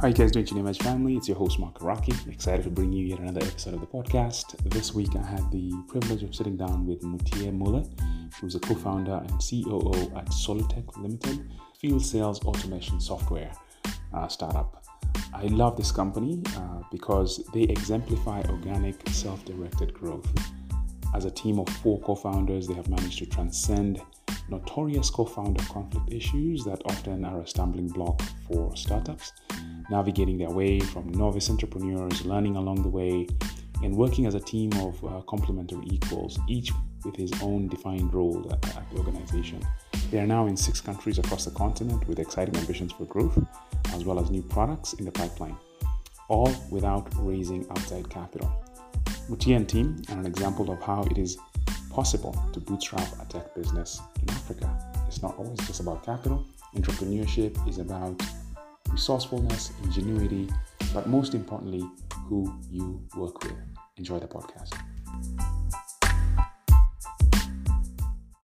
How you guys doing, Chinyamaji family? It's your host Mark Araki. Excited to bring you yet another episode of the podcast. This week I had the privilege of sitting down with Mutia Mule, who's a co-founder and COO at Solutech Limited, field sales automation software uh, startup. I love this company uh, because they exemplify organic, self-directed growth. As a team of four co-founders, they have managed to transcend notorious co-founder conflict issues that often are a stumbling block for startups navigating their way from novice entrepreneurs, learning along the way, and working as a team of uh, complementary equals, each with his own defined role at, at the organization. They are now in six countries across the continent with exciting ambitions for growth, as well as new products in the pipeline, all without raising outside capital. Mutia and team are an example of how it is possible to bootstrap a tech business in Africa. It's not always just about capital. Entrepreneurship is about resourcefulness, ingenuity, but most importantly, who you work with. Enjoy the podcast.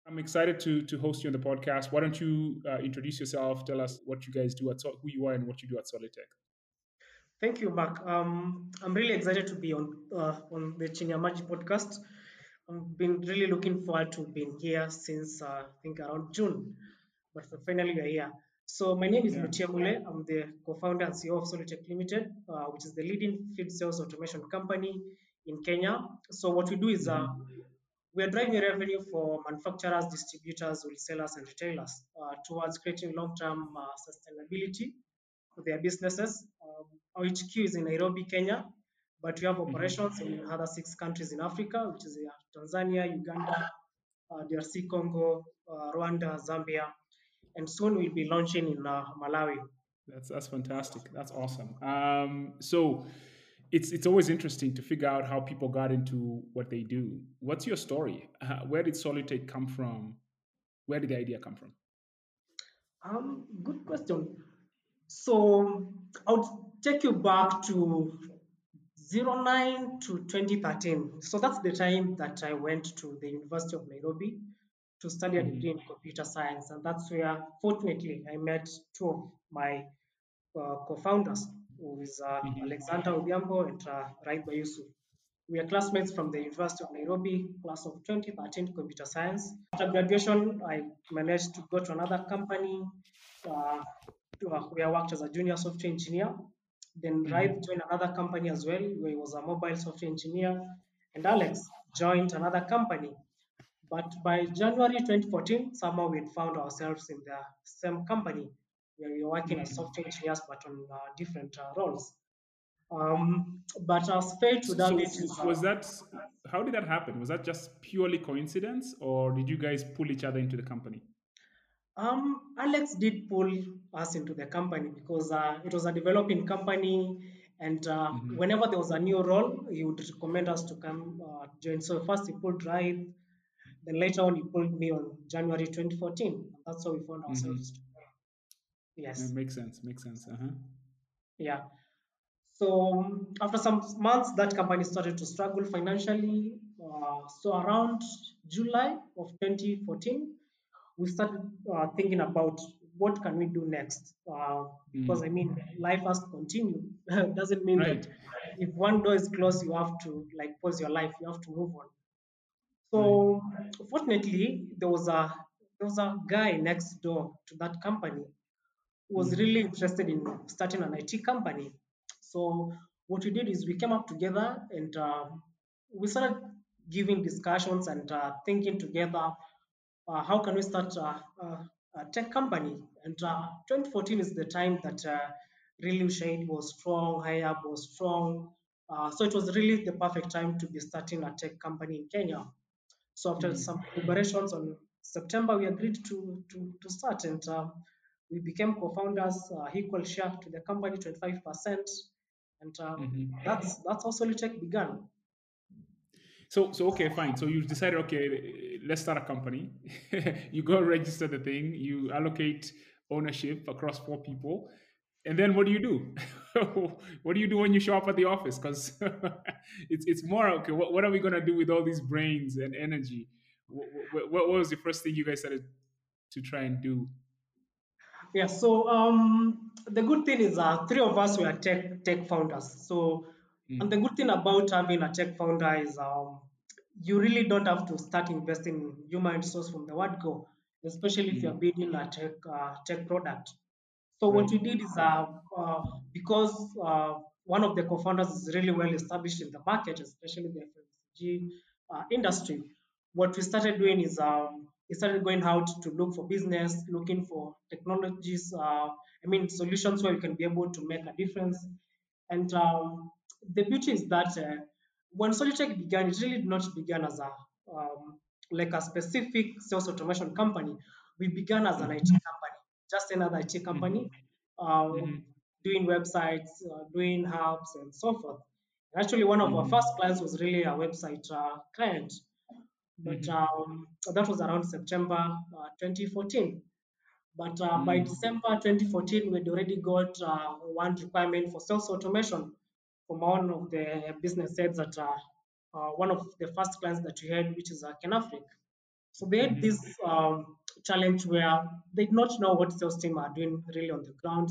I'm excited to, to host you on the podcast. Why don't you uh, introduce yourself? Tell us what you guys do at who you are and what you do at Solutech. Thank you, Mark. Um, I'm really excited to be on uh, on the Chinyamaji podcast. I've been really looking forward to being here since uh, I think around June, but finally we're here. So my name is. Mutia Mule. I'm the co-founder and CEO of Solutech Limited, uh, which is the leading field sales automation company in Kenya. So what we do is uh, we are driving revenue for manufacturers, distributors, resellers, and retailers uh, towards creating long-term uh, sustainability their businesses. Um, HQ is in Nairobi, Kenya, but we have mm-hmm. operations mm-hmm. in other six countries in Africa, which is uh, Tanzania, Uganda, uh, DRC Congo, Rwanda, Zambia, and soon we'll be launching in uh, Malawi. That's that's fantastic. That's awesome. Um, so it's it's always interesting to figure out how people got into what they do. What's your story? Uh, where did Solutech come from? Where did the idea come from? Um, good question. So I'll take you back to 09 to 2013. So that's the time that I went to the University of Nairobi to study a degree in computer science. And that's where, fortunately, I met two of my uh, co-founders, who is uh, mm-hmm. Alexander Odhiambo and uh, Raiba Yusuf. We are classmates from the University of Nairobi, class of 2013 computer science. After graduation, I managed to go to another company uh, where I worked as a junior software engineer. Then mm-hmm. Joined another company as well, where he was a mobile software engineer. And Alex joined another company but by January 2014, somehow we found ourselves in the same company where we were working as software engineers, but on uh, different uh, roles. Um, but as fate would have so, was that how did that happen? Was that just purely coincidence, or did you guys pull each other into the company? Um, Alex did pull us into the company because uh, it was a developing company, and uh, mm-hmm. whenever there was a new role, he would recommend us to come uh, join. So first he pulled Drive, then later on, he pulled me on January 2014. That's how we found ourselves. Mm-hmm. Yes. It makes sense. Makes sense. Uh-huh. Yeah. So after some months, that company started to struggle financially. Uh, so around July of 2014, we started uh, thinking about what can we do next. Uh, because mm. I mean, life has to continue. Doesn't mean right. that if one door is closed, you have to like pause your life. You have to move on. So fortunately, there was a there was a guy next door to that company who was really interested in starting an IT company. So what we did is we came up together and uh, we started giving discussions and uh, thinking together how can we start a, a, a tech company. And uh, 2014 is the time that uh, really Shade was strong, iHub was strong. Uh, so it was really the perfect time to be starting a tech company in Kenya. So after mm-hmm. some deliberations on September, we agreed to to, to start, and uh, we became co-founders, uh, equal share to the company, 25%, and um, mm-hmm. that's that's how Solutech began. So, so okay, fine. So you decided, okay, let's start a company. you go register the thing. You allocate ownership across four people, and then what do you do? what do you do when you show up at the office? Because it's it's more okay. What, what are we gonna do with all these brains and energy? What, what, what, was the first thing you guys started to try and do? Yeah, so um, the good thing is uh, three of us were tech tech founders. So, and the good thing about having a tech founder is um, you really don't have to start investing in human resource from the word go, especially if you're building a tech uh, tech product. So what we did is uh, uh, because uh, one of the co-founders is really well established in the market, especially the FMCG uh, industry. What we started doing is um, we started going out to look for business, looking for technologies. Uh, I mean solutions where we can be able to make a difference. And um, the beauty is that uh, when Solutech began, it really did not begin as a um, like a specific sales automation company. We began as an IT company, just another IT company, um, Mhm. doing websites, uh, doing hubs, and so forth. Actually, one of our first clients was really a website uh, client, but um, that was around September uh, 2014. But uh, by Mm. December 2014, we'd already got uh, one requirement for sales automation from one of the business heads at uh, uh, one of the first clients that we had, which is uh, Kenafric. So they had this um, challenge where they did not know what sales team are doing really on the ground,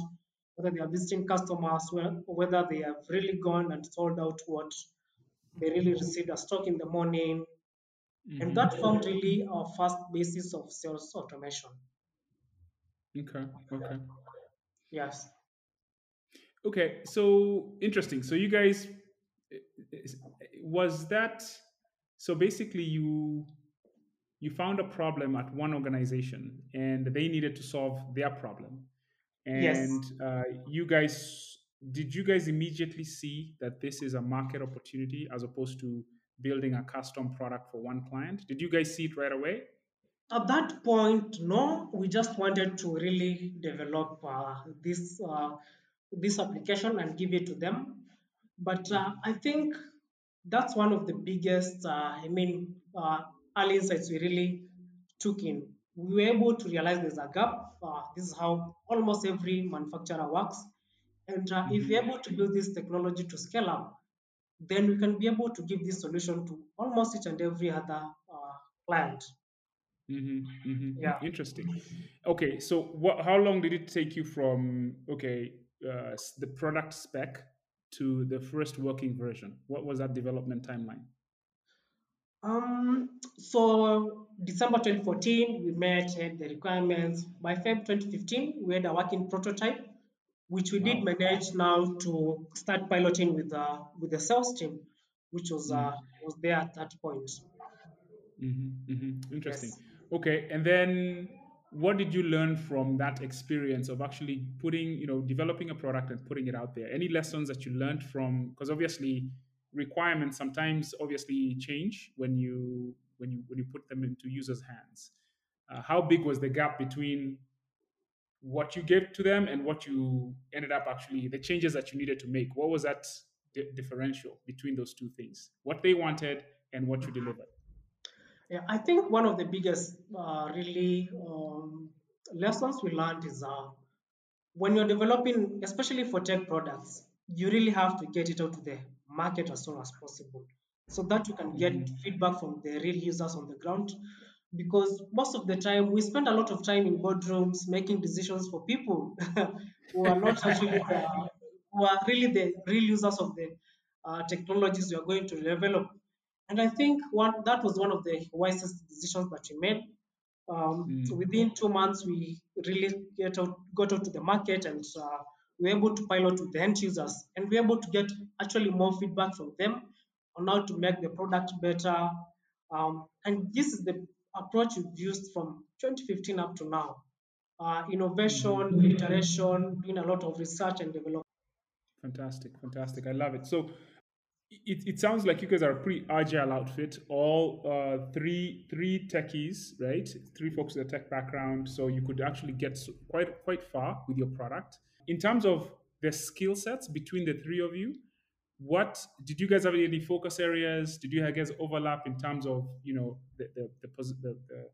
whether they are visiting customers, or whether they have really gone and sold out what they really received as stock in the morning. And that formed really our first basis of sales automation. Okay. Okay. Yes. Okay. So interesting. So you guys was that so basically you you found a problem at one organization and they needed to solve their problem Yes. and uh, you guys did you guys immediately see that this is a market opportunity as opposed to building a custom product for one client did you guys see it right away At that point, no, we just wanted to really develop uh, this uh, this application and give it to them. But uh, I think that's one of the biggest, uh, I mean, uh, early insights we really took in. We were able to realize there's a gap. Uh, this is how almost every manufacturer works. And uh, if we're able to build this technology to scale up, then we can be able to give this solution to almost each and every other uh, client. Hmm hmm Yeah. Interesting. Okay, so what? How long did it take you from okay uh, the product spec to the first working version? What was that development timeline? Um, so December 2014, we met the requirements. By Feb 2015, we had a working prototype, which we did manage now to start piloting with the with the sales team, which was uh, was there at that point. hmm hmm Interesting. Yes. Okay, and then what did you learn from that experience of actually putting, you know, developing a product and putting it out there? Any lessons that you learned from? Because obviously, requirements sometimes obviously change when you when you when you put them into users' hands. Uh, how big was the gap between what you gave to them and what you ended up actually the changes that you needed to make? What was that di- differential between those two things? What they wanted and what you delivered? Yeah, I think one of the biggest uh, really um, lessons we learned is uh, when you're developing, especially for tech products, you really have to get it out to the market as soon as possible so that you can get feedback from the real users on the ground. Because most of the time, we spend a lot of time in boardrooms making decisions for people who are not actually the, who are really the real users of the uh, technologies you are going to develop. And I think one that was one of the wisest decisions that we made. Um, Mm. within two months, we really get out, got out to the market and uh, we were able to pilot with the end users and we were able to get actually more feedback from them on how to make the product better. Um, and this is the approach we've used from 2015 up to now. Uh, innovation, iteration, doing a lot of research and development. Fantastic, fantastic. I love it. So it, it sounds like you guys are a pretty agile outfit. All uh, three three techies, right? Three folks with a tech background, so you could actually get quite quite far with your product. In terms of the skill sets between the three of you, what did you guys have any focus areas? Did you guys overlap in terms of you know the the the, the, the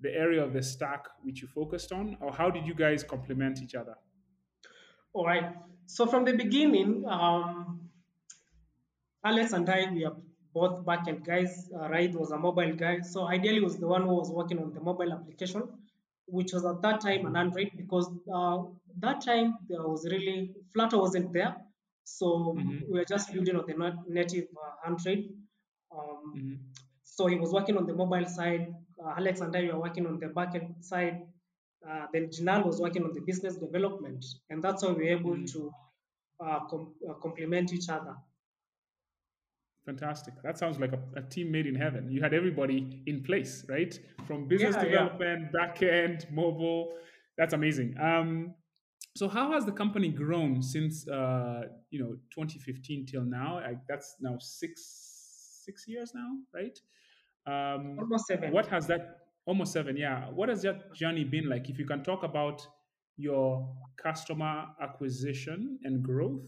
the area of the stack which you focused on, or how did you guys complement each other? All right. So from the beginning, um, Alex and I, we are both backend guys. Uh, Raid was a mobile guy. So ideally, was the one who was working on the mobile application. which was at that time an Android because uh, that time there was really Flutter wasn't there, so Mhm. we were just building on the nat- native uh, Android. Um, Mhm. so he was working on the mobile side. Uh, Alex and I were working on the backend side. Uh, then Jinal was working on the business development, and that's how we were able Mhm. to uh, com- uh, complement each other. Fantastic. That sounds like a, a team made in heaven. You had everybody in place, right? From business Yeah, yeah. development, back end, mobile. That's amazing. Um, so how has the company grown since uh, you know 2015 till now? I, that's now six six years now, right? Um, Almost seven. what has that almost seven? Yeah. What has that journey been like? If you can talk about your customer acquisition and growth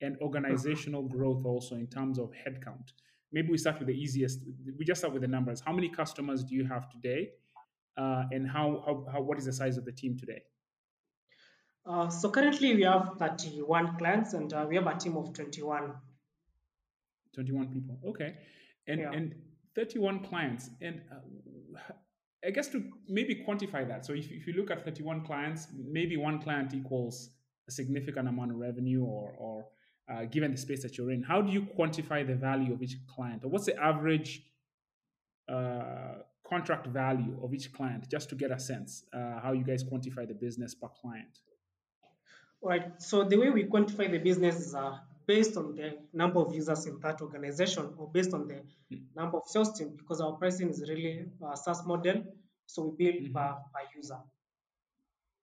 and organizational growth also in terms of headcount. Maybe we start with the easiest. We just start with the numbers. How many customers do you have today, uh, and how, how, how what is the size of the team today? Uh, so currently we have 31 clients and uh, we have a team of 21. 21 people. Okay. And Yeah. and 31 clients. And uh, I guess to maybe quantify that. So if, if you look at 31 clients, maybe one client equals a significant amount of revenue or, or uh, given the space that you're in, how do you quantify the value of each client? Or what's the average uh, contract value of each client, just to get a sense uh, how you guys quantify the business per client? Right. So the way we quantify the business is uh, based on the number of users in that organization or based on the number of sales team because our pricing is really a SaaS model. So we bill Mhm. per, per user.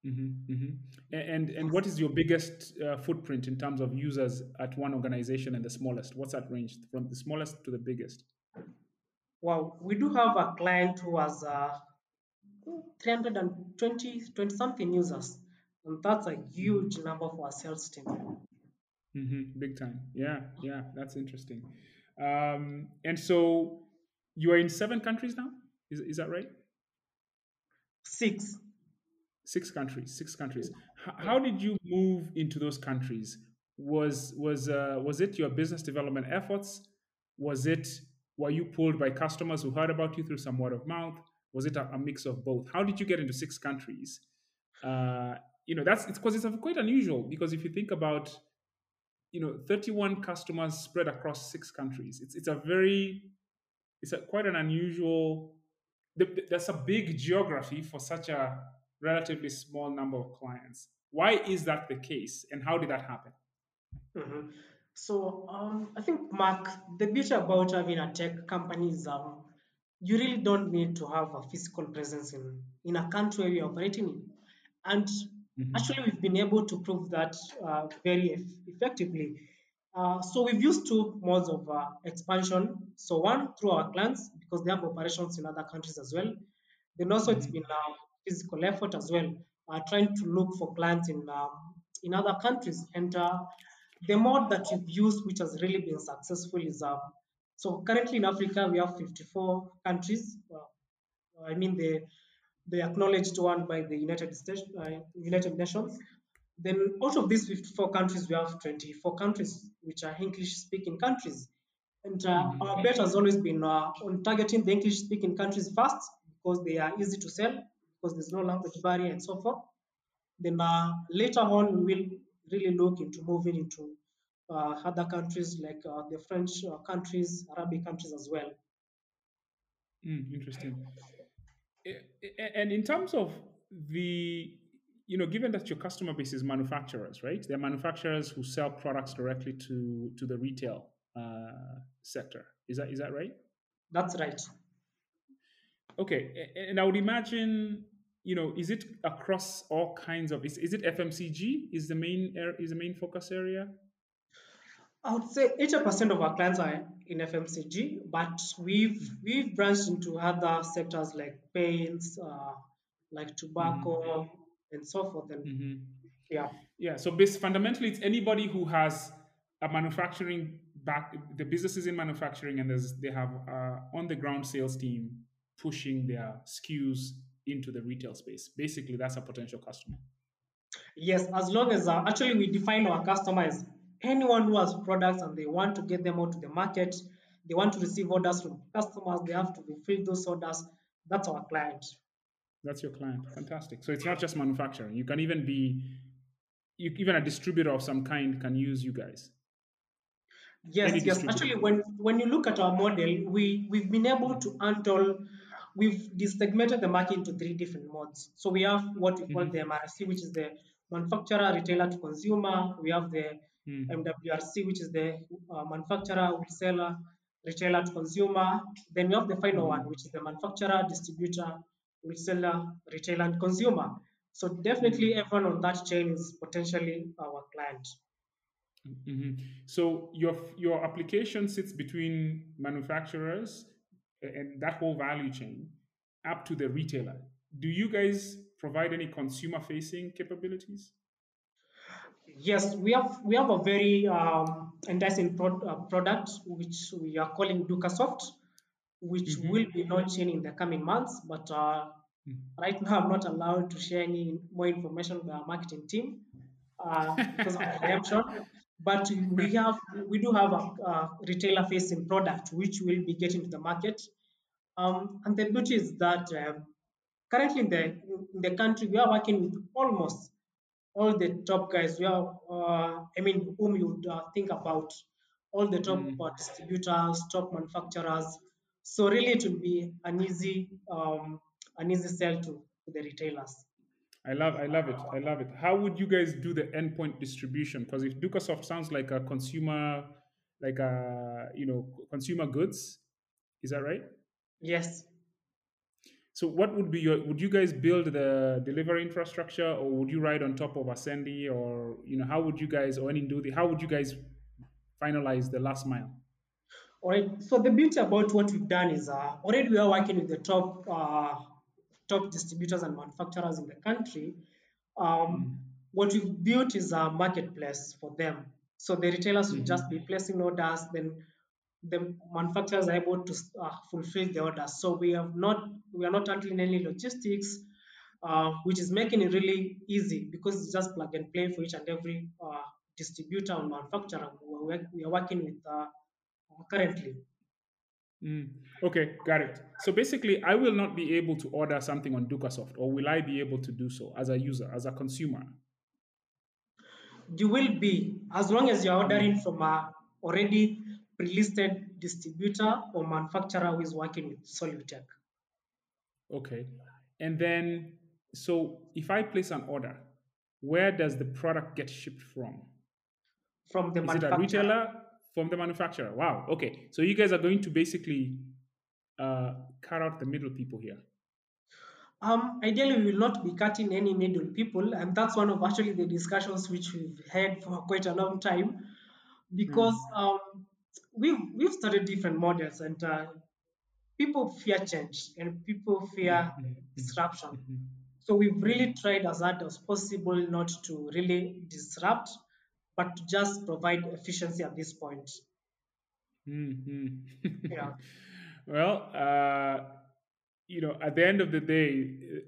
Mm-hmm, mm-hmm. And and what is your biggest uh, footprint in terms of users at one organization and the smallest? What's that range from the smallest to the biggest? Well, we do have a client who has uh, 320, 20 something users. And that's a huge number for our sales team. Mm-hmm. Big time. Yeah, yeah, that's interesting. Um, and so you are in seven countries now. Is is that right? Six. Six countries. Six countries. H- how did you move into those countries? Was was uh, was it your business development efforts? Was it were you pulled by customers who heard about you through some word of mouth? Was it a, a mix of both? How did you get into six countries? Uh, you know, that's it's because it's quite unusual. Because if you think about, you know, 31 customers spread across six countries, it's it's a very it's a, quite an unusual. th- th- a big geography for such a relatively small number of clients. Why is that the case, and how did that happen? Mhm. So um, I think, Mark, the beauty about having a tech company is um, you really don't need to have a physical presence in, in a country where you're operating in. And Mhm. actually, we've been able to prove that uh, very eff- effectively. Uh, so we've used two modes of uh, expansion. So one through our clients because they have operations in other countries as well. Then also it's Mhm. It's been uh, physical effort as well, uh, trying to look for clients in um, in other countries. And uh, the mode that we've used, which has really been successful, is um, so currently in Africa we have 54 countries. I mean the the acknowledged one by the United States, uh, United Nations. Then out of these 54 countries, we have 24 countries which are English-speaking countries. And uh, Mhm. our bet has always been uh, on targeting the English-speaking countries first because they are easy to sell, because there's no language barrier and so forth. Then uh, later on, we will really look into moving into uh, other countries like uh, the French uh, countries, Arabic countries as well. Mm, interesting. A- a- And in terms of the, you know, given that your customer base is manufacturers, right? They're manufacturers who sell products directly to to the retail uh, sector. Is that is that right? That's right. Okay, and I would imagine, you know, is it across all kinds of? Is, is it FMCG? Is the main is the main focus area? I would say 80% of our clients are in FMCG, but we've we've branched into other sectors like paints, uh, like tobacco, and so forth. And hmm yeah, Yeah. So, bas fundamentally, it's anybody who has a manufacturing back. The businesses in manufacturing, and there's they have a on the ground sales team pushing their SKUs into the retail space. Basically, that's a potential customer. yes, as long as uh, actually we define our customers, anyone who has products and they want to get them out to the market, they want to receive orders from customers, they have to fulfill those orders. That's our client. That's your client. Fantastic. So it's not just manufacturing. You can even be, you, even a distributor of some kind can use you guys. Yes, Any yes. Actually, when when you look at our model, we we've been able to handle. We've segmented the market into three different modes. So we have what we call the MRC, which is the manufacturer, retailer to consumer. We have the Mm. MWRC, which is the uh, manufacturer, wholesaler, retailer to consumer. Then we have the final one, which is the manufacturer, distributor, wholesaler, retailer, and consumer. So definitely everyone on that chain is potentially our client. Mhm. So your your application sits between manufacturers and that whole value chain up to the retailer. Do you guys provide any consumer facing capabilities? Yes, we have we have a very um, enticing pro- uh, product which we are calling DucaSoft, which Mhm. will be launching in the coming months. But uh, Mm. right now, I'm not allowed to share any more information with our marketing team uh, because of preemption. But we have we do have a, a retailer facing product which will be getting to the market. Um, and the beauty is that um, currently in the in the country we are working with almost all the top guys. We are, uh, I mean, whom you would uh, think about, all the top Mm. uh, distributors, top manufacturers. So really, it will be an easy, um, an easy sell to, to the retailers. I love I love it. I love it. How would you guys do the endpoint distribution? Because if DucaSoft sounds like a consumer, like a you know consumer goods, is that right? Yes. So what would be your would you guys build the delivery infrastructure or would you ride on top of Ascendi or you know how would you guys or any do the how would you guys finalize the last mile? All right. So the beauty about what we've done is uh, already we are working with the top uh, top distributors and manufacturers in the country. Um, what we've built is a marketplace for them. So the retailers will just be placing orders, then the manufacturers are able to uh, fulfill the orders. So we have not we are not handling any logistics, uh, which is making it really easy because it's just plug and play for each and every uh, distributor and manufacturer we are, working with uh, currently. Mm. Okay, got it. So basically, I will not be able to order something on DucaSoft, or will I be able to do so as a user, as a consumer? You will be as long as you're ordering from a already pre-listed distributor or manufacturer who is working with Solutech. Okay, and then so if I place an order, where does the product get shipped from? From the Is it a manufacturer. retailer from the manufacturer? Wow. Okay, so you guys are going to basically uh, cut out the middle people here. Um, ideally, we will not be cutting any middle people, and that's one of actually the discussions which we've had for quite a long time, because um, we've we've started different models, and uh, people fear change and people fear disruption. Mhm. So we've really tried as hard as possible not to really disrupt, but to just provide efficiency at this point. Mhm. Yeah. well, uh, you know, at the end of the day, uh,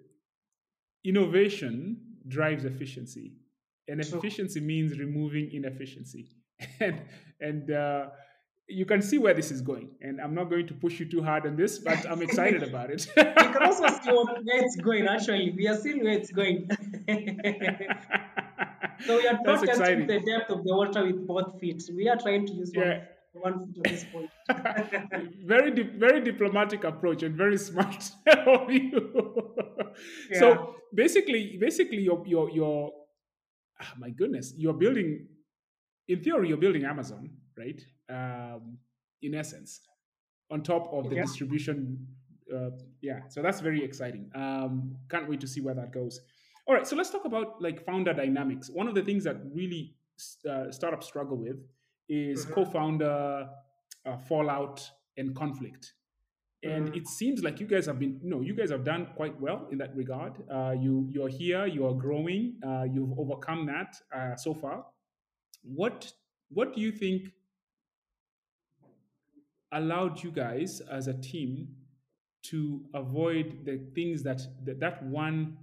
innovation drives efficiency, and efficiency means removing inefficiency. and and uh, you can see where this is going. And I'm not going to push you too hard on this, but I'm excited about it. You can also see where it's going. Actually, we are seeing where it's going. So we are not testing the depth of the water with both feet. We are trying to use Yeah. one, one foot at this point. very di- very diplomatic approach and very smart of you. Yeah. So basically, basically, your your your ah, my goodness, you're building. In theory, you're building Amazon, right? Um, in essence, on top of the Yeah. distribution. Uh, yeah, so that's very exciting. Um, can't wait to see where that goes. All right, so let's talk about like founder dynamics. One of the things that really uh, startups struggle with is Mhm. co-founder uh, fallout and conflict. And Mhm. it seems like you guys have been, no, you guys have done quite well in that regard. Uh, you you're here, you are growing, uh, you've overcome that uh, so far. What what do you think allowed you guys as a team to avoid the things that that, that one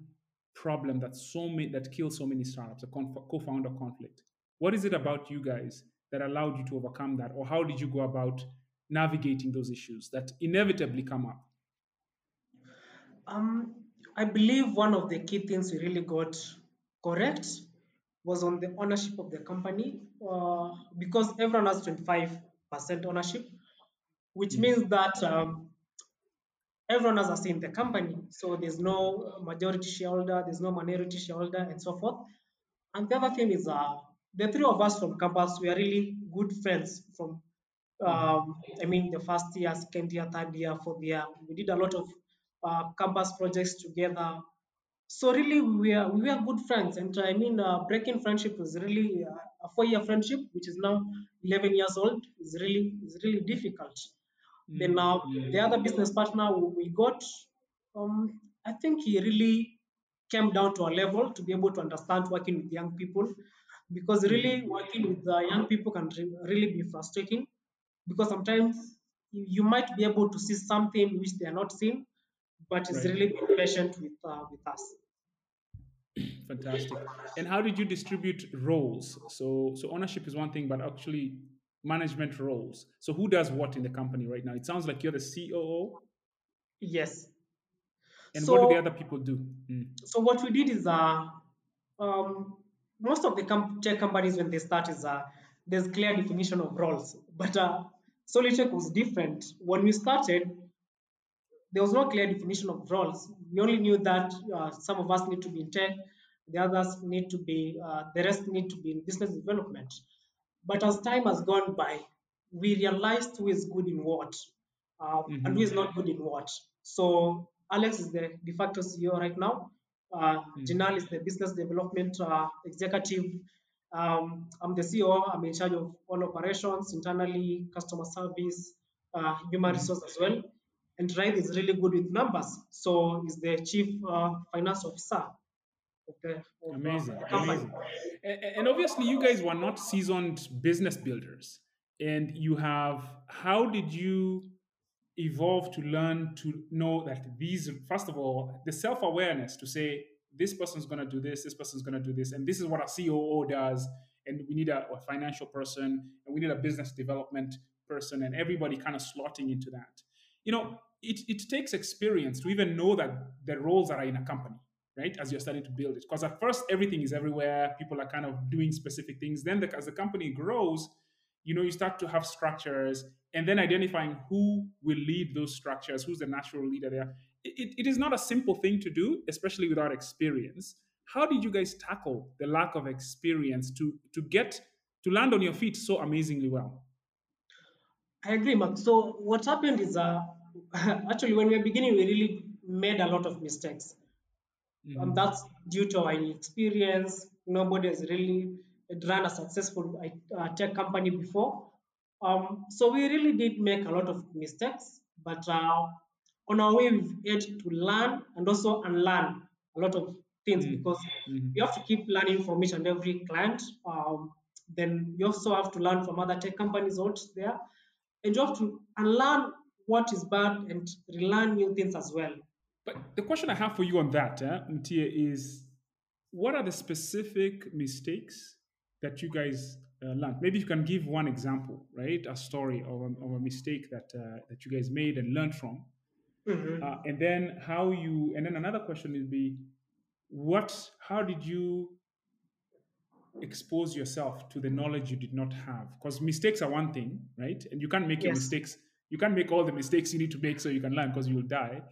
problem that so many that kills so many startups, a co-founder conflict? What is it about you guys that allowed you to overcome that, or how did you go about navigating those issues that inevitably come up? Um, I believe one of the key things we really got correct was on the ownership of the company uh, because everyone has 25% ownership, which means that um, everyone has a say in the company. So there's no majority shareholder, there's no minority shareholder, and so forth. And the other thing is, uh, the three of us from campus, we are really good friends from, um, I mean, the first year, second year, third year, fourth year. We did a lot of uh, campus projects together. So really, we were we were good friends, and I mean, uh, breaking friendship is really uh, a four-year friendship, which is now 11 years old, is really is really difficult. Then uh, the other business partner we got, um, I think he really came down to a level to be able to understand working with young people, because really working with uh, young people can re- really be frustrating, because sometimes you you might be able to see something which they are not seeing, but it's Right. really being patient with uh, with us. Fantastic. And how did you distribute roles? So, so ownership is one thing, but actually management roles. So, who does what in the company right now? It sounds like you're the COO. Yes. And what do the other people do? Mm. so what we did is uh um most of the com- tech companies when they start is uh there's clear definition of roles but uh Solutech was different when we started there was no clear definition of roles we only knew that uh, some of us need to be in tech the others need to be uh, the rest need to be in business development but as time has gone by we realized who is good in what uh, and who is not good in what. So alex is the de facto ceo right now. Uh, Jinal is the business development uh, executive. Um, I'm the CEO. I'm in charge of all operations internally, customer service, uh, human resource as well. And Raid is really good with numbers, so he's the chief uh, finance officer of the, of, uh, Amazing, amazing. And obviously, you guys were not seasoned business builders, and you have. How did you evolve to learn to know that these? First of all, the self awareness to say this person's going to do this, this person's going to do this, and this is what a COO does, and we need a, a financial person, and we need a business development person, and everybody kind of slotting into that. You know, it, it takes experience to even know that the roles that are in a company right? As you're starting to build it. Because at first, everything is everywhere. People are kind of doing specific things. Then, the, as the company grows, you know, you start to have structures and then identifying who will lead those structures, who's the natural leader there. It, it, is not a simple thing to do, especially without experience. How did you guys tackle the lack of experience to, to get to land on your feet so amazingly well? I agree, Mark. So what happened is, uh, actually, when we were beginning, we really made a lot of mistakes. And that's due to our inexperience. Nobody has really run a successful uh, tech company before. Um, so we really did make a lot of mistakes, but uh, on our way, we've had to learn and also unlearn a lot of things because you have to keep learning from each and every client. Um, then you also have to learn from other tech companies out there, and you have to unlearn what is bad and relearn new things as well. But the question I have for you on that, eh, Mutia, is what are the specific mistakes that you guys uh, learned? Maybe you can give one example, right? A story of a, of a mistake that uh, that you guys made and learned from, Mhm. uh, and then how you. And then another question will be, what? How did you expose yourself to the knowledge you did not have? Because mistakes are one thing, right? And you can't make your mistakes. You can't make all the mistakes you need to make so you can learn because you will die.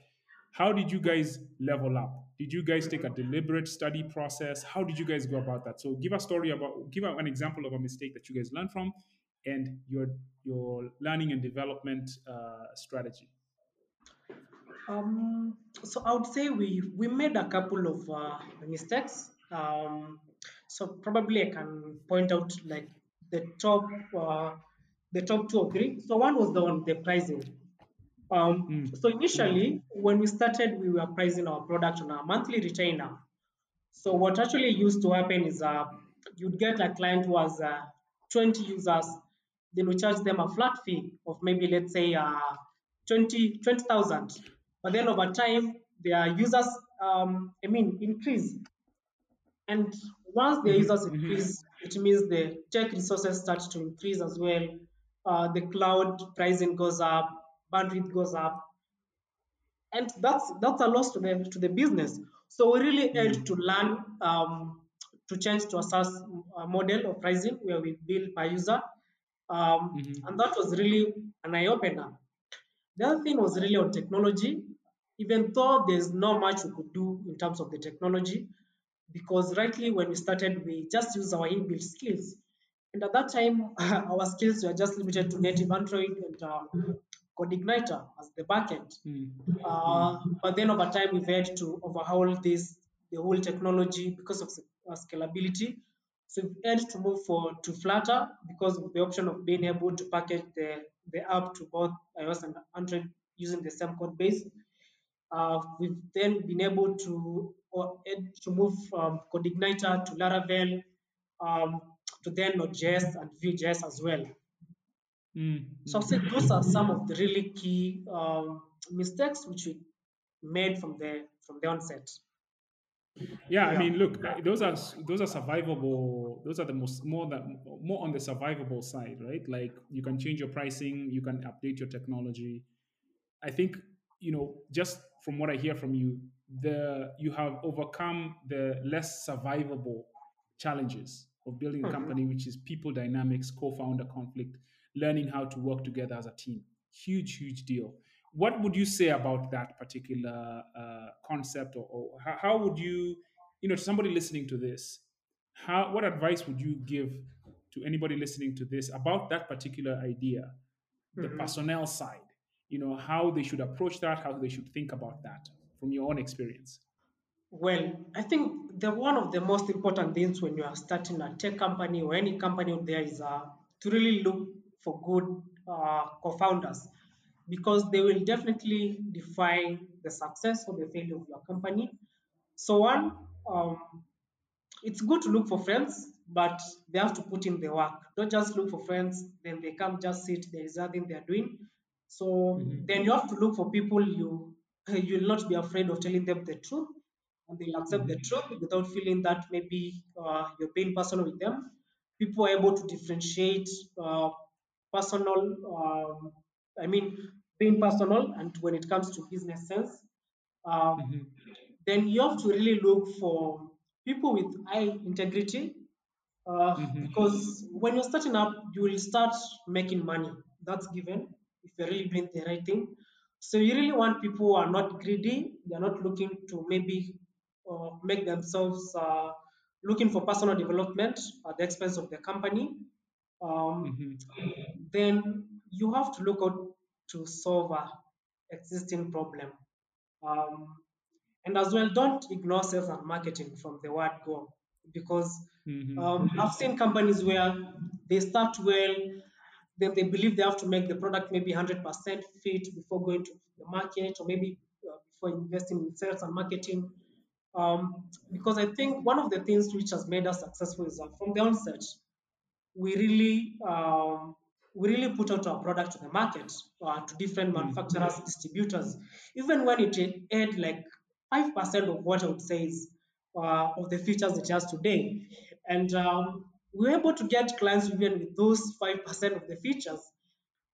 How did you guys level up? Did you guys take a deliberate study process? How did you guys go about that? So give a story about, give an example of a mistake that you guys learned from, and your your learning and development uh, strategy. Um, so I would say we we made a couple of uh, mistakes. Um, so probably I can point out like the top uh, the top two or three. So one was the one the pricing. Um, so initially when we started, we were pricing our product on a monthly retainer. So what actually used to happen is uh, you'd get a client who has uh, 20 users, then we charge them a flat fee of maybe let's say uh, 20 20,000. But then over time, their users, um, I mean, increase. And once the users increase, it means the tech resources start to increase as well. Uh, the cloud pricing goes up, bandwidth goes up. and that's that's a loss to the to the business. So we really Mm. had to learn um, to change to a SaaS uh, model of pricing where we bill per user, um, Mhm. and that was really an eye opener. The other thing was really on technology, even though there's not much we could do in terms of the technology, because rightly when we started, we just used our inbuilt skills. And at that time, our skills were just limited to native Android and uh, CodeIgniter as the backend. Mm. Uh, but then over time, we've had to overhaul this, the whole technology because of uh, scalability. So we've had to move for to Flutter because of the option of being able to package the, the app to both iOS and Android using the same code base. Uh, we've then been able to or to move from CodeIgniter to Laravel um, to then Node.js and Vue.js as well. Mm. So I'll say those are some of the really key um, mistakes which we made from the from the onset. Yeah, I Yeah. mean, look, those are those are survivable. Those are the most more that more on the survivable side, right? Like you can change your pricing, you can update your technology. I think you know just from what I hear from you, the you have overcome the less survivable challenges of building a Mhm. company, which is people dynamics, co-founder conflict, learning how to work together as a team. Huge, huge deal. What would you say about that particular uh, concept, or, or how, how would you, you know, to somebody listening to this, how what advice would you give to anybody listening to this about that particular idea, the Mhm. personnel side? You know, how they should approach that, how they should think about that from your own experience. Well, I think the one of the most important things when you are starting a tech company or any company out there is uh, to really look for good uh, co-founders because they will definitely define the success or the failure of your company. So one, um, it's good to look for friends, but they have to put in the work. Don't just look for friends, then they come just sit, there is nothing they're doing. So Mhm. then you have to look for people you you'll not be afraid of telling them the truth and they'll accept the truth without feeling that maybe uh, you're being personal with them. People are able to differentiate uh, personal, um, I mean, being personal and when it comes to business sense. Um, Mhm. then you have to really look for people with high integrity uh, Mhm. because when you're starting up, you will start making money. That's given if you're really doing the right thing. So you really want people who are not greedy. They're not looking to maybe uh, make themselves uh, looking for personal development at the expense of the company. Um, Mhm. then you have to look out to solve a existing problem. Um, and as well, don't ignore sales and marketing from the word go because Mhm. um, I've seen companies where they start well, then they believe they have to make the product maybe 100% fit before going to the market or maybe uh, before investing in sales and marketing. Um, because I think one of the things which has made us successful is that from the onset, we really um, we really put out our product to the market uh, to different manufacturers, distributors, even when it had like five percent of what I would say is uh, of the features it has today, and um, we were able to get clients even with those five percent of the features,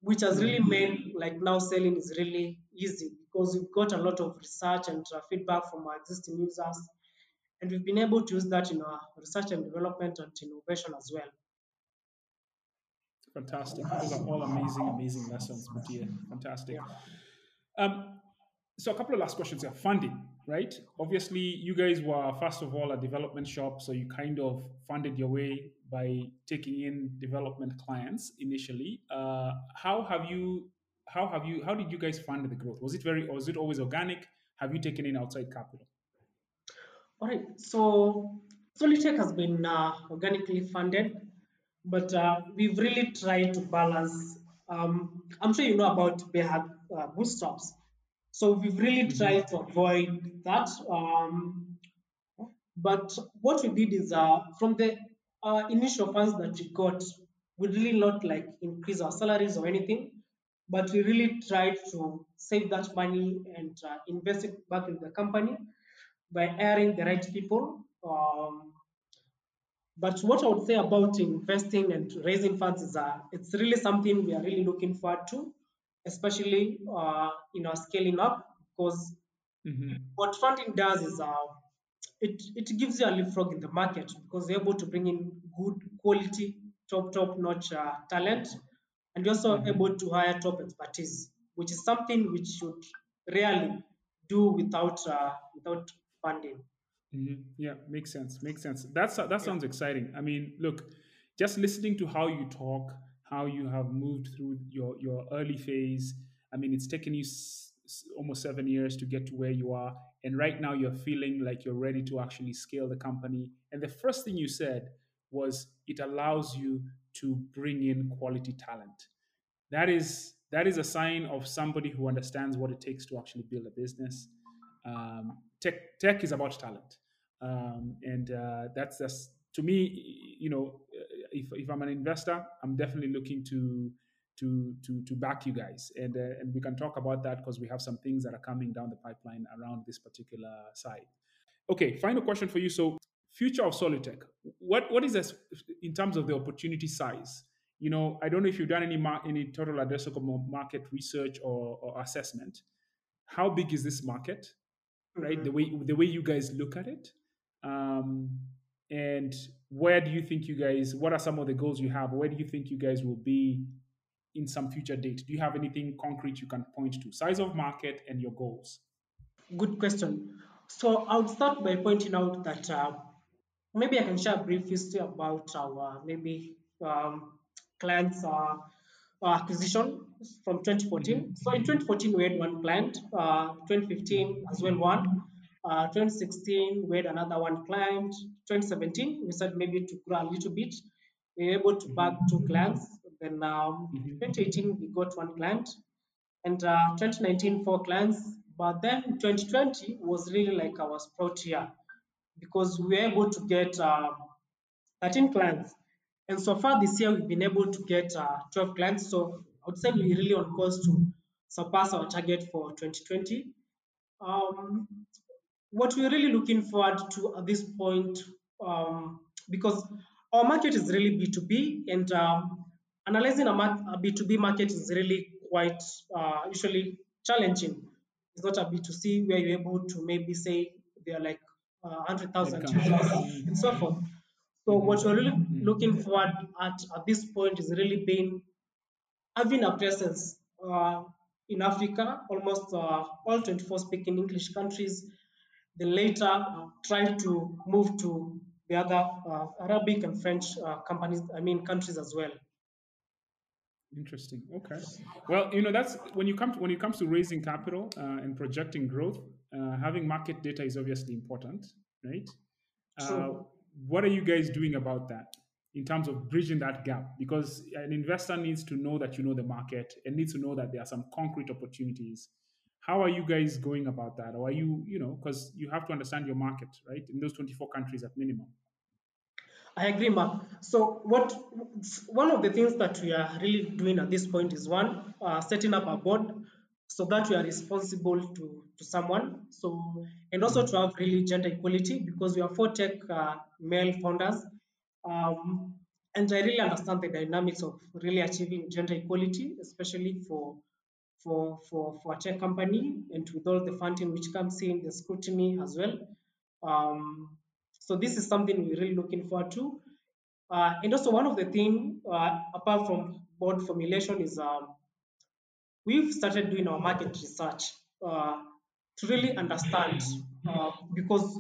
which has really made like now selling is really easy because we've got a lot of research and uh, feedback from our existing users, and we've been able to use that in our research and development and innovation as well. Fantastic. Those are all amazing, amazing lessons, Mutia. Fantastic. Yeah. Um, so a couple of last questions here. Funding, right? Obviously, you guys were first of all a development shop, so you kind of funded your way by taking in development clients initially. Uh, how have you? How have you? How did you guys fund the growth? Was it very? Or was it always organic? Have you taken in outside capital? All right. So Solutech has been uh, organically funded, but uh, we've really tried to balance. Um, I'm sure you know about Behag uh, bootstraps. So we've really tried to avoid that. Um, but what we did is uh, from the uh, initial funds that we got, we really not like increase our salaries or anything, but we really tried to save that money and uh, invest it back in the company by hiring the right people. Um, but what I would say about investing and raising funds is uh, it's really something we are really looking forward to, especially uh, in our scaling up, because Mm-hmm. what funding does is uh, it, it gives you a leapfrog in the market because you're able to bring in good quality, top, top notch uh, talent, and you're also Mhm. able to hire top expertise, which is something which should rarely do without uh, without funding. Hmm Yeah, makes sense. Makes sense. That's that sounds exciting. I mean, look, just listening to how you talk, how you have moved through your your early phase. I mean, it's taken you s- almost seven years to get to where you are, and right now you're feeling like you're ready to actually scale the company. And the first thing you said was it allows you to bring in quality talent that is that is a sign of somebody who understands what it takes to actually build a business. Um, tech tech is about talent, um, and uh, that's just to me. You know, if if I'm an investor, I'm definitely looking to to to to back you guys, and uh, and we can talk about that because we have some things that are coming down the pipeline around this particular side. Okay, final question for you. So, future of Solutech, what what is this in terms of the opportunity size? You know, I don't know if you've done any mar- any total addressable market research or, or assessment. How big is this market? Right, the Mhm. way the way you guys look at it, um, and where do you think you guys? What are some of the goals you have? Where do you think you guys will be in some future date? Do you have anything concrete you can point to? Size of market and your goals. Good question. So I would start by pointing out that uh, maybe I can share a brief history about our maybe um, clients uh, acquisition from 2014. So in 2014 we had one client, uh, 2015 as well one, uh, 2016 we had another one client, 2017 we said maybe to grow a little bit. We were able to bag two clients. Then um, Mhm. 2018 we got one client, and uh, 2019 four clients. But then 2020 was really like our sprout year because we were able to get uh, 13 clients. And so far this year, we've been able to get uh, 12 clients. So would say we're really on course to surpass our target for 2020. Um, what we're really looking forward to at this point, um, because our market is really B2B, and um, analyzing a, mar- a B2B market is really quite uh, usually challenging. It's not a B2C where you're able to maybe say they're like uh, 100,000 users and so forth. So what we're really Mhm. looking forward at at this point is really being having a presence uh, in Africa, almost uh, all 24 speaking English countries. They later uh, try to move to the other uh, Arabic and French uh, companies, I mean countries as well. Interesting. Okay. Well, you know that's when you come to, when it comes to raising capital uh, and projecting growth, uh, having market data is obviously important, right? Uh, True. what are you guys doing about that in terms of bridging that gap? Because an investor needs to know that you know the market and needs to know that there are some concrete opportunities. How are you guys going about that? Or are you, you know, because you have to understand your market, right? In those 24 countries at minimum. I agree, Mark. So, what one of the things that we are really doing at this point is one, uh, setting up a board so that we are responsible to, to someone. So, and also to have really gender equality because we are four tech uh, male founders. Um, and I really understand the dynamics of really achieving gender equality, especially for for for for a tech company and with all the funding which comes in, the scrutiny as well. Um, so this is something we're really looking forward to. Uh, and also one of the things, uh, apart from board formulation, is um, we've started doing our market research uh, to really understand uh, because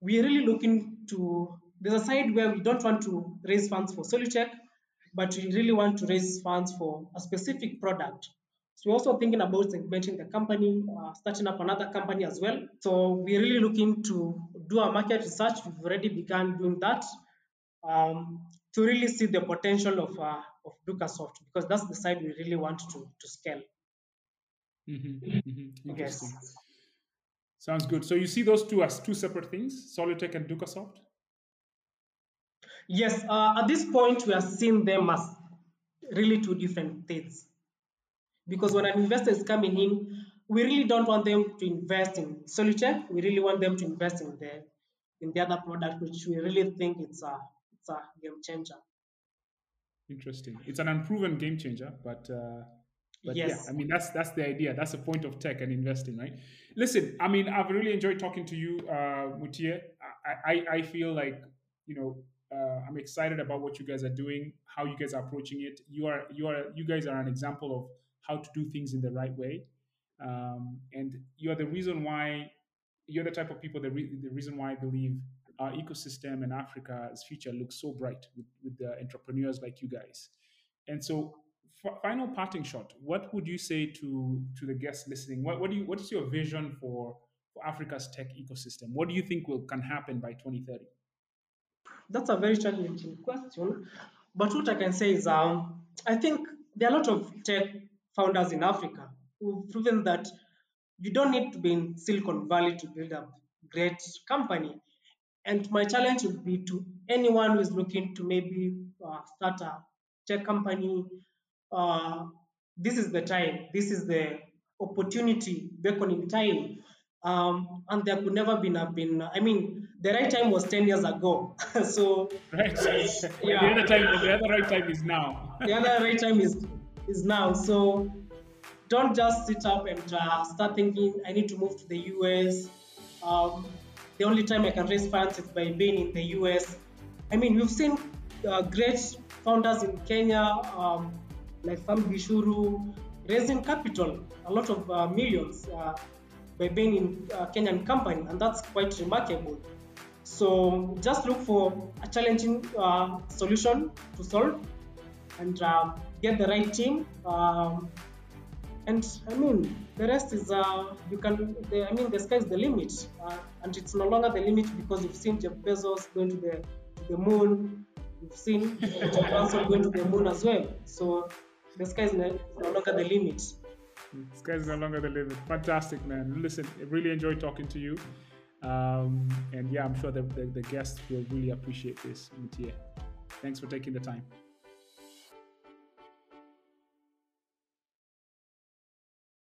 we're really looking to there's a side where we don't want to raise funds for Solutech, but we really want to raise funds for a specific product. So we're also thinking about segmenting the company, uh, starting up another company as well. So we're really looking to do a market research. We've already begun doing that um, to really see the potential of uh, of Ducasoft because that's the side we really want to to scale. Mm-hmm. Mm-hmm. Yes. Interesting. Sounds good. So you see those two as two separate things, Solutech and Ducasoft? Yes, uh, at this point, we are seeing them as really two different things. Because when an investor is coming in, we really don't want them to invest in Solutech. We really want them to invest in the in the other product, which we really think it's a it's a game changer. Interesting. It's an unproven game changer, but uh, But yes. yeah, I mean that's that's the idea. That's the point of tech and investing, right? Listen, I mean, I've really enjoyed talking to you, uh, Mutia. I, I I feel like you know uh, I'm excited about what you guys are doing, how you guys are approaching it. You are you are you guys are an example of how to do things in the right way, um, and you are the reason why you're the type of people the, re- the reason why I believe our ecosystem in Africa's future looks so bright with, with the entrepreneurs like you guys. And so, f- final parting shot. What would you say to to the guests listening? What what do you what is your vision for for Africa's tech ecosystem? What do you think will can happen by 2030? That's a very challenging question. But what I can say is, um, I think there are a lot of tech founders in Africa who've proven that you don't need to be in Silicon Valley to build a great company. And my challenge would be to anyone who is looking to maybe uh, start a tech company. Uh, this is the time. This is the opportunity beckoning time. Um, and there could never been have been. I mean, the right time was ten years ago. so right. yeah. The other time, the other right time is now. the other right time is is now. So don't just sit up and uh, start thinking I need to move to the US. Um, the only time I can raise funds is by being in the US. I mean, we've seen uh, great founders in Kenya, um, like Sam Gichuru, raising capital, a lot of uh, millions uh, by being in a Kenyan company, and that's quite remarkable. So just look for a challenging uh, solution to solve and uh, get the right team. Um, and I mean, the rest is uh, you can. The, I mean, the sky is the limit, uh, and it's no longer the limit because you've seen Jeff Bezos going to the to the moon. You've seen Jeff Branson going to the moon as well. So the sky is no longer the limit. The sky is no longer the. Fantastic, man. Listen, I really enjoyed talking to you. Um, and yeah, I'm sure the, the, the guests will really appreciate this, Mutia. Thanks for taking the time.